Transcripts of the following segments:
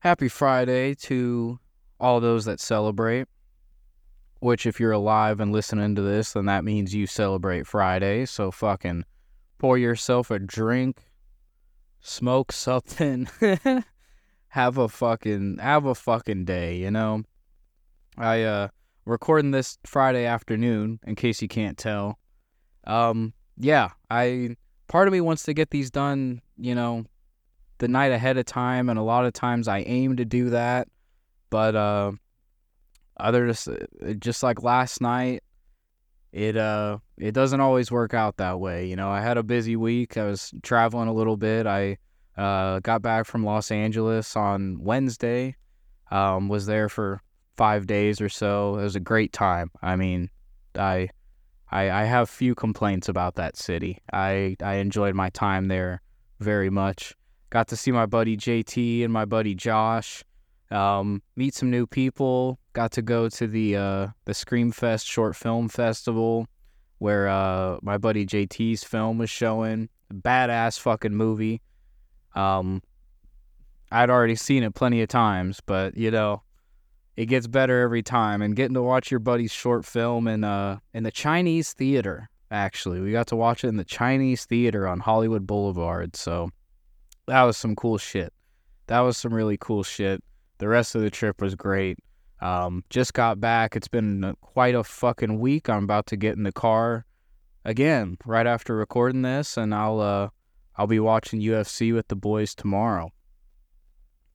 happy Friday to all those that celebrate. Which, if you're alive and listening to this, then that means you celebrate Friday. So fucking pour yourself a drink, smoke something, have a fucking have a fucking day. You know, I uh recording this Friday afternoon. In case you can't tell, um, yeah, I part of me wants to get these done. You know, the night ahead of time, and a lot of times I aim to do that, but uh other just just like last night it uh it doesn't always work out that way you know? I had a busy week. I was traveling a little bit. I uh got back from los angeles on wednesday um was there for five days or so. It was a great time. I mean i i i have few complaints about that city. I i enjoyed my time there very much got to see my buddy jt and my buddy josh um, meet some new people. Got to go to the uh, the Screamfest Short Film Festival, where uh, my buddy JT's film was showing. Badass fucking movie. Um, I'd already seen it plenty of times, but you know, it gets better every time. And getting to watch your buddy's short film in uh in the Chinese theater. Actually, we got to watch it in the Chinese theater on Hollywood Boulevard. So that was some cool shit. That was some really cool shit. The rest of the trip was great. Um, just got back. It's been quite a fucking week. I'm about to get in the car again right after recording this, and I'll uh, I'll be watching UFC with the boys tomorrow.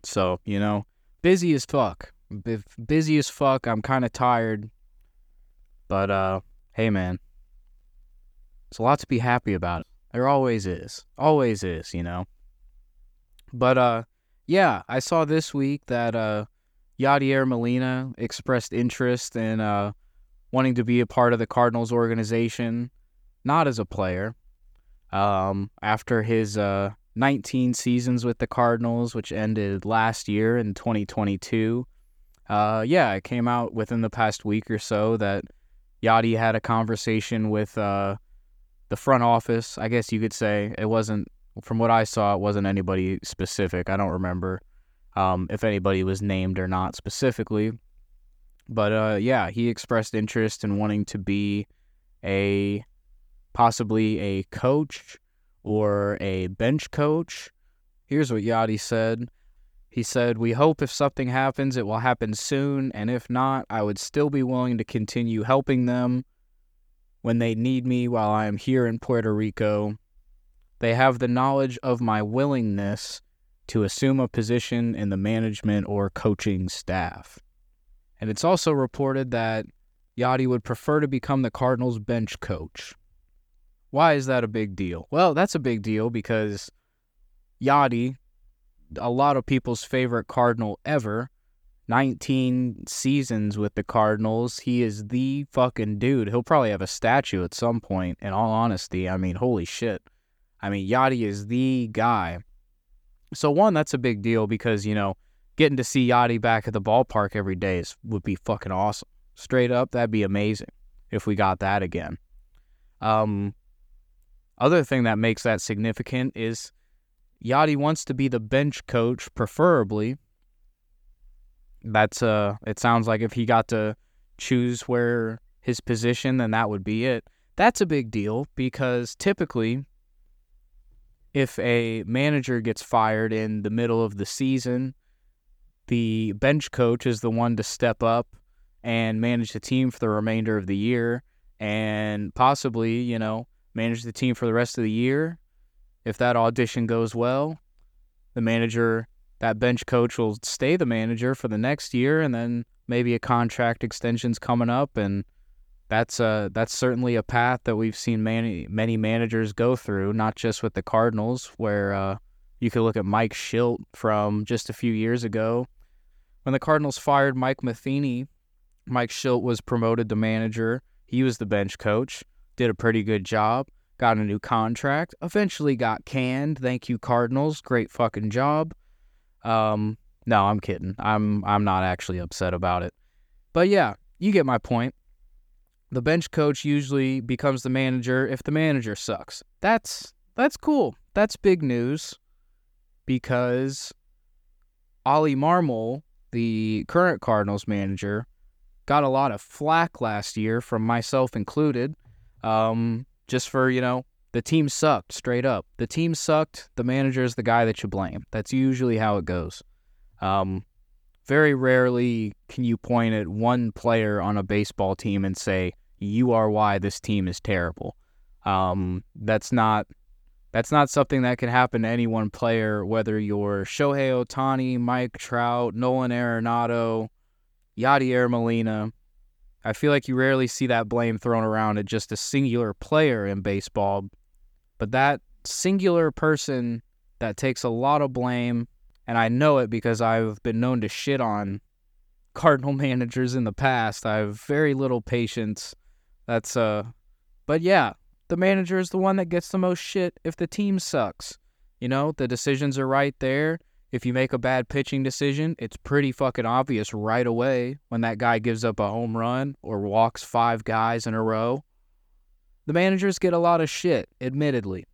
So you know, busy as fuck. B- busy as fuck. I'm kind of tired, but uh, hey man, it's a lot to be happy about. There always is, always is, you know. But uh, yeah, I saw this week that uh, Yadier Molina expressed interest in uh, wanting to be a part of the Cardinals organization, not as a player. Um, after his uh, 19 seasons with the Cardinals, which ended last year in 2022, uh, yeah, it came out within the past week or so that Yadi had a conversation with uh, the front office. I guess you could say it wasn't from what I saw, it wasn't anybody specific. I don't remember um, if anybody was named or not specifically. But uh, yeah, he expressed interest in wanting to be a possibly a coach or a bench coach. Here's what Yadi said. He said, We hope if something happens, it will happen soon, and if not, I would still be willing to continue helping them when they need me while I am here in Puerto Rico. They have the knowledge of my willingness to assume a position in the management or coaching staff. And it's also reported that Yadi would prefer to become the Cardinals bench coach. Why is that a big deal? Well, that's a big deal because Yadi, a lot of people's favorite Cardinal ever, 19 seasons with the Cardinals. He is the fucking dude. He'll probably have a statue at some point, in all honesty. I mean, holy shit. I mean, Yadi is the guy. So one, that's a big deal because you know getting to see Yadi back at the ballpark every day is would be fucking awesome. Straight up, that'd be amazing if we got that again. Um, other thing that makes that significant is Yadi wants to be the bench coach, preferably. That's uh, it sounds like if he got to choose where his position, then that would be it. That's a big deal because typically if a manager gets fired in the middle of the season, the bench coach is the one to step up and manage the team for the remainder of the year and possibly, you know, manage the team for the rest of the year. If that audition goes well, the manager, that bench coach will stay the manager for the next year and then maybe a contract extension's coming up and that's uh that's certainly a path that we've seen many many managers go through, not just with the Cardinals, where uh, you could look at Mike Shildt from just a few years ago. When the Cardinals fired Mike Matheny, Mike Shildt was promoted to manager. He was the bench coach, did a pretty good job, got a new contract, eventually got canned. Thank you, Cardinals. Great fucking job. Um, no, I'm kidding. I'm I'm not actually upset about it. But yeah, you get my point the bench coach usually becomes the manager if the manager sucks. That's that's cool. That's big news because Ollie Marmol, the current Cardinals manager, got a lot of flack last year from myself included. Um, just for, you know, the team sucked straight up. The team sucked. The manager is the guy that you blame. That's usually how it goes. Um, very rarely can you point at one player on a baseball team and say, you are why this team is terrible. Um, that's not that's not something that can happen to any one player, whether you're Shohei Ohtani, Mike Trout, Nolan Arenado, Yadier Molina. I feel like you rarely see that blame thrown around at just a singular player in baseball, but that singular person that takes a lot of blame, and I know it because I've been known to shit on Cardinal managers in the past. I have very little patience. That's uh but yeah, the manager is the one that gets the most shit if the team sucks. You know, the decisions are right there. If you make a bad pitching decision, it's pretty fucking obvious right away when that guy gives up a home run or walks five guys in a row. The managers get a lot of shit, admittedly.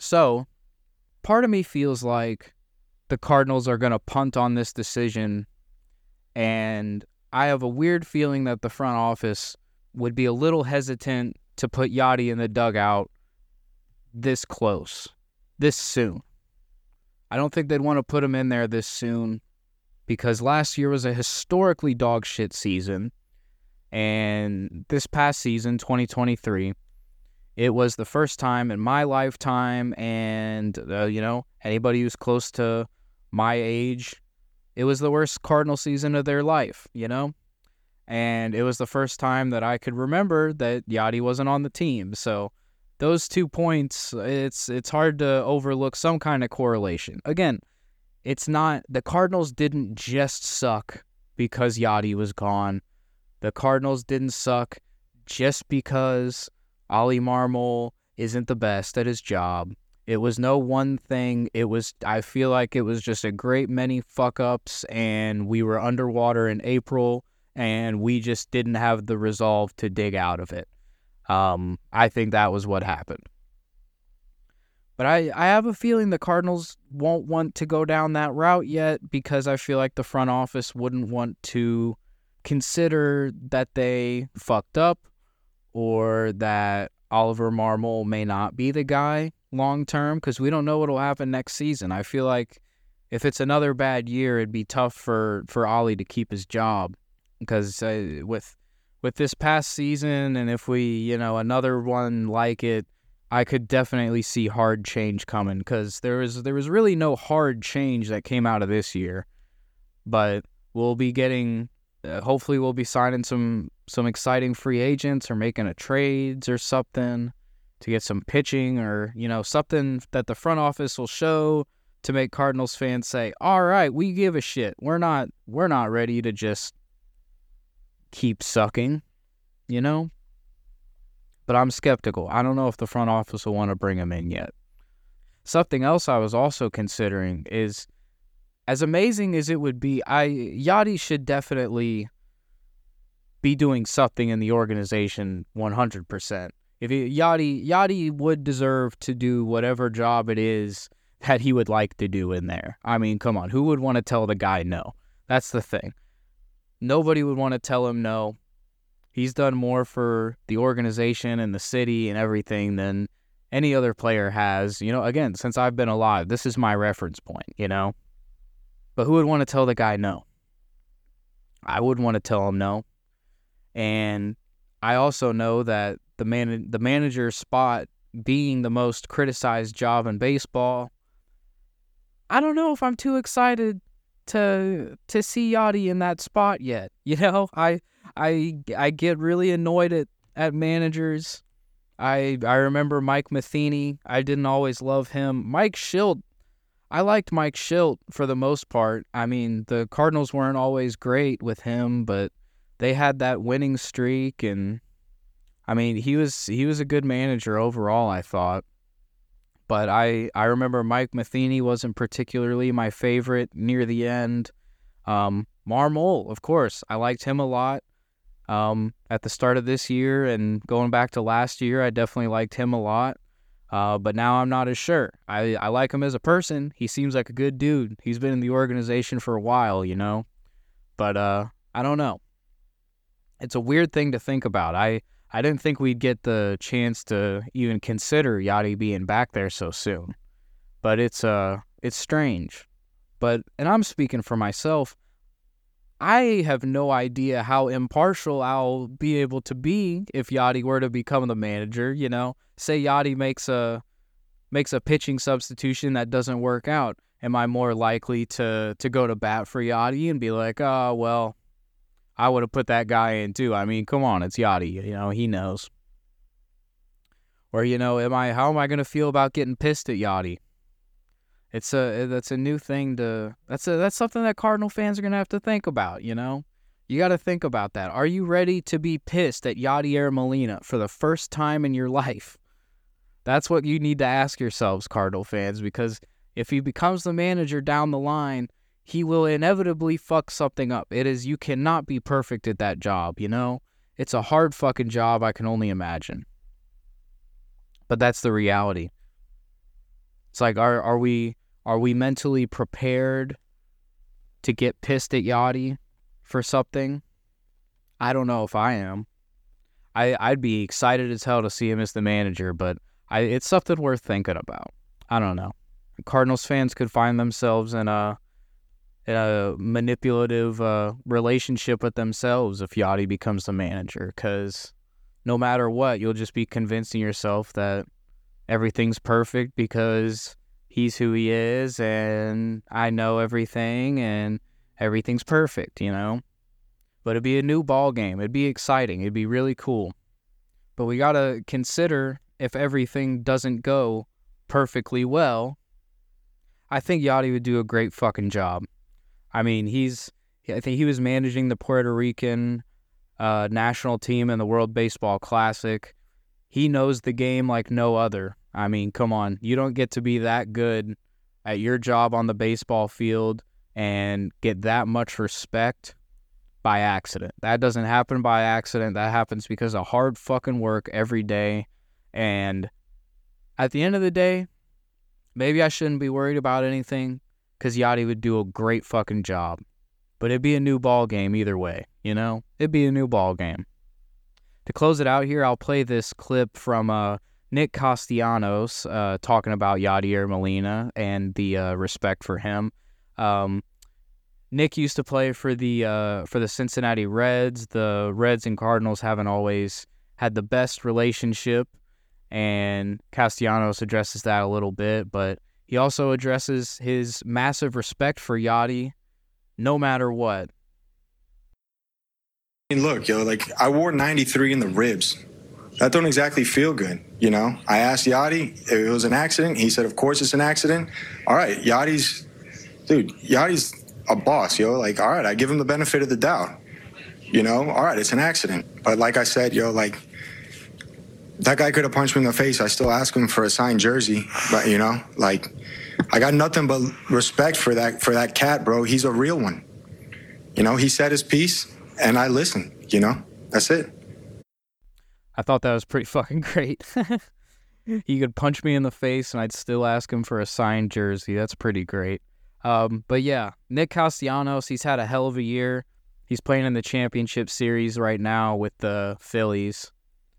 So, part of me feels like the Cardinals are going to punt on this decision. And I have a weird feeling that the front office would be a little hesitant to put Yadi in the dugout this close, this soon. I don't think they'd want to put him in there this soon because last year was a historically dog shit season. And this past season, 2023, it was the first time in my lifetime, and, uh, you know, anybody who's close to my age, it was the worst Cardinal season of their life, you know? And it was the first time that I could remember that Yadi wasn't on the team. So those two points, it's it's hard to overlook some kind of correlation. Again, it's not the Cardinals didn't just suck because Yadi was gone. The Cardinals didn't suck just because Ollie Marmol isn't the best at his job. It was no one thing. It was I feel like it was just a great many fuck ups and we were underwater in April and we just didn't have the resolve to dig out of it. Um, I think that was what happened. But I, I have a feeling the Cardinals won't want to go down that route yet because I feel like the front office wouldn't want to consider that they fucked up or that Oliver Marmol may not be the guy long term because we don't know what'll happen next season. I feel like if it's another bad year, it'd be tough for, for Ollie to keep his job because uh, with with this past season, and if we you know another one like it, I could definitely see hard change coming because there was there was really no hard change that came out of this year, but we'll be getting. Uh, hopefully, we'll be signing some some exciting free agents or making a trades or something to get some pitching or you know something that the front office will show to make Cardinals fans say, "All right, we give a shit. We're not we're not ready to just keep sucking, you know? But I'm skeptical. I don't know if the front office will want to bring him in yet. Something else I was also considering is as amazing as it would be, I Yadi should definitely be doing something in the organization 100%. If he, Yadi Yadi would deserve to do whatever job it is that he would like to do in there. I mean, come on, who would want to tell the guy no? That's the thing. Nobody would want to tell him no. He's done more for the organization and the city and everything than any other player has. You know, again, since I've been alive, this is my reference point, you know? But who would want to tell the guy no? I wouldn't want to tell him no. And I also know that the man the manager spot being the most criticized job in baseball, I don't know if I'm too excited to to see Yadi in that spot yet. You know, I I I get really annoyed at at managers. I I remember Mike Matheny. I didn't always love him. Mike Shildt. I liked Mike Shildt for the most part. I mean, the Cardinals weren't always great with him, but they had that winning streak and I mean, he was he was a good manager overall, I thought but I, I remember Mike Matheny wasn't particularly my favorite near the end. Um, Marmol, of course, I liked him a lot um, at the start of this year and going back to last year. I definitely liked him a lot. Uh, but now I'm not as sure. I, I like him as a person. He seems like a good dude. He's been in the organization for a while, you know. But uh, I don't know. It's a weird thing to think about. I I didn't think we'd get the chance to even consider Yadi being back there so soon. But it's uh it's strange. But and I'm speaking for myself. I have no idea how impartial I'll be able to be if Yadi were to become the manager, you know. Say Yadi makes a makes a pitching substitution that doesn't work out. Am I more likely to to go to bat for Yadi and be like, "Oh, well, I would have put that guy in too." I mean, come on, it's Yadi, you know, he knows. Or you know, am I how am I going to feel about getting pissed at Yadi? It's a eh, that's a new thing to that's a that's something that Cardinal fans are gonna have to think about. You know, you got to think about that. Are you ready to be pissed at Yadier Molina for the first time in your life? That's what you need to ask yourselves, Cardinal fans, because if he becomes the manager down the line, he will inevitably fuck something up. It is you cannot be perfect at that job. You know, it's a hard fucking job. I can only imagine. But that's the reality. It's like, are are we are we mentally prepared to get pissed at Yadi for something? I don't know if I am. I I'd be excited as hell to see him as the manager, but I it's something worth thinking about. I don't know. Cardinals fans could find themselves in a a manipulative uh, relationship with themselves if Yadi becomes the manager, because no matter what, you'll just be convincing yourself that everything's perfect because he's who he is and I know everything and everything's perfect, you know? But it'd be a new ball game. It'd be exciting. It'd be really cool. But we got to consider if everything doesn't go perfectly well, I think Yadi would do a great fucking job. I mean, he's I think he was managing the Puerto Rican uh, national team in the World Baseball Classic. He knows the game like no other. I mean, come on. You don't get to be that good at your job on the baseball field and get that much respect by accident. That doesn't happen by accident. That happens because of hard fucking work every day. And at the end of the day, maybe I shouldn't be worried about anything because Yadi would do a great fucking job. But it'd be a new ball game either way, you know? It'd be a new ball game. To close it out here, I'll play this clip from uh, Nick Castellanos uh, talking about Yadier Molina and the uh, respect for him. Um, Nick used to play for the uh, for the Cincinnati Reds. The Reds and Cardinals haven't always had the best relationship, and Castellanos addresses that a little bit, but he also addresses his massive respect for Yadi, no matter what. I mean, Look, yo, like I wore 93 in the ribs that don't exactly feel good. You know, I asked Yadi if it was an accident. He said, of course it's an accident. All right, Yadi's, dude, Yadi's a boss, yo. Like, all right, I give him the benefit of the doubt. You know, all right, it's an accident. But like I said, yo, like, that guy could have punched me in the face. I still ask him for a signed jersey. But, you know, like, I got nothing but respect for that for that cat, bro. He's a real one. You know, he said his piece and I listened, you know? That's it. I thought that was pretty fucking great. he could punch me in the face and I'd still ask him for a signed jersey. That's pretty great. Um, but yeah, Nick Castellanos, he's had a hell of a year. He's playing in the championship series right now with the Phillies.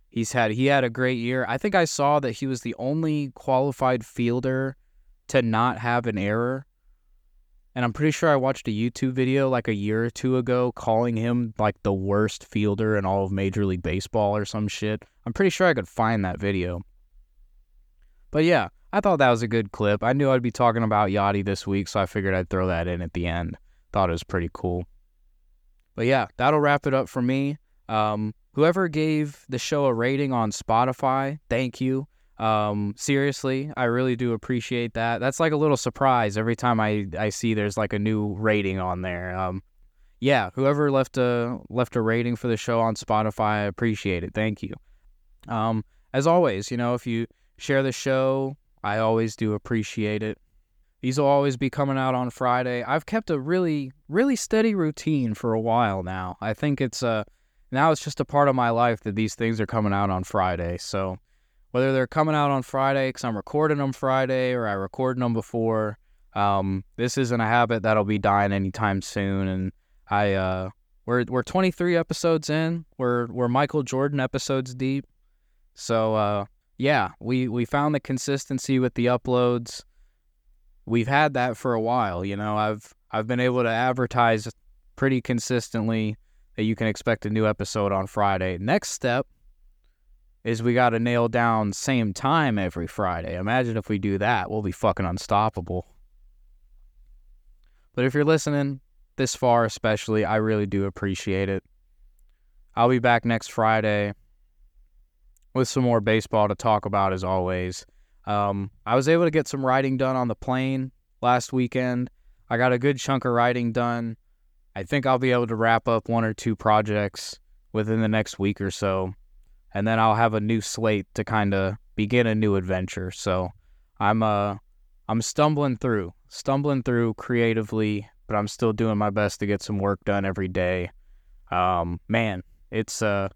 He's had he had a great year. I think I saw that he was the only qualified fielder to not have an error and I'm pretty sure I watched a YouTube video like a year or two ago calling him like the worst fielder in all of Major League Baseball or some shit. I'm pretty sure I could find that video. But yeah, I thought that was a good clip. I knew I'd be talking about Yadi this week, so I figured I'd throw that in at the end. Thought it was pretty cool. But yeah, that'll wrap it up for me. Um, whoever gave the show a rating on Spotify, thank you. Um, seriously, I really do appreciate that. That's like a little surprise every time I, I see there's like a new rating on there. Um, yeah, whoever left a left a rating for the show on Spotify, I appreciate it. Thank you. Um, as always, you know, if you share the show, I always do appreciate it. These will always be coming out on Friday. I've kept a really, really steady routine for a while now. I think it's uh now it's just a part of my life that these things are coming out on Friday. So whether they're coming out on Friday because I'm recording them Friday or I recorded them before. Um, this isn't a habit that'll be dying anytime soon, and I uh, we're we're 23 episodes in. We're we're Michael Jordan episodes deep. So uh, yeah, we we found the consistency with the uploads. We've had that for a while, you know. I've I've been able to advertise pretty consistently that you can expect a new episode on Friday. Next step is we got to nail down same time every Friday. Imagine if we do that, we'll be fucking unstoppable. But if you're listening this far, especially, I really do appreciate it. I'll be back next Friday with some more baseball to talk about, as always. Um, I was able to get some writing done on the plane last weekend. I got a good chunk of writing done. I think I'll be able to wrap up one or two projects within the next week or so. And then I'll have a new slate to kind of begin a new adventure. So I'm uh I'm stumbling through, stumbling through creatively, but I'm still doing my best to get some work done every day. Um, man, it's uh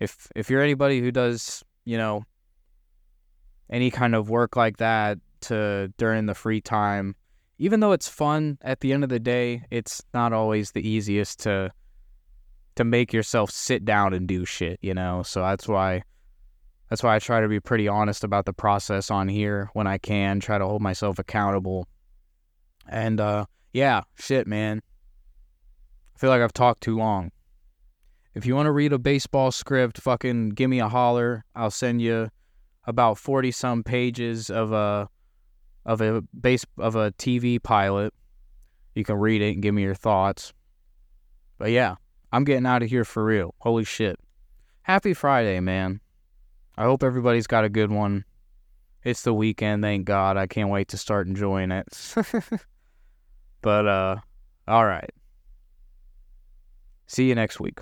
if if you're anybody who does, you know, any kind of work like that to during the free time, even though it's fun at the end of the day, it's not always the easiest to to make yourself sit down and do shit, you know? So that's why that's why I try to be pretty honest about the process on here when I can, try to hold myself accountable. And uh yeah, shit, man. I feel like I've talked too long. If you want to read a baseball script, fucking give me a holler. I'll send you about 40 some pages of a of a base of a TV pilot. You can read it and give me your thoughts. But yeah, I'm getting out of here for real. Holy shit. Happy Friday, man. I hope everybody's got a good one. It's the weekend, thank God. I can't wait to start enjoying it. but uh all right. See you next week.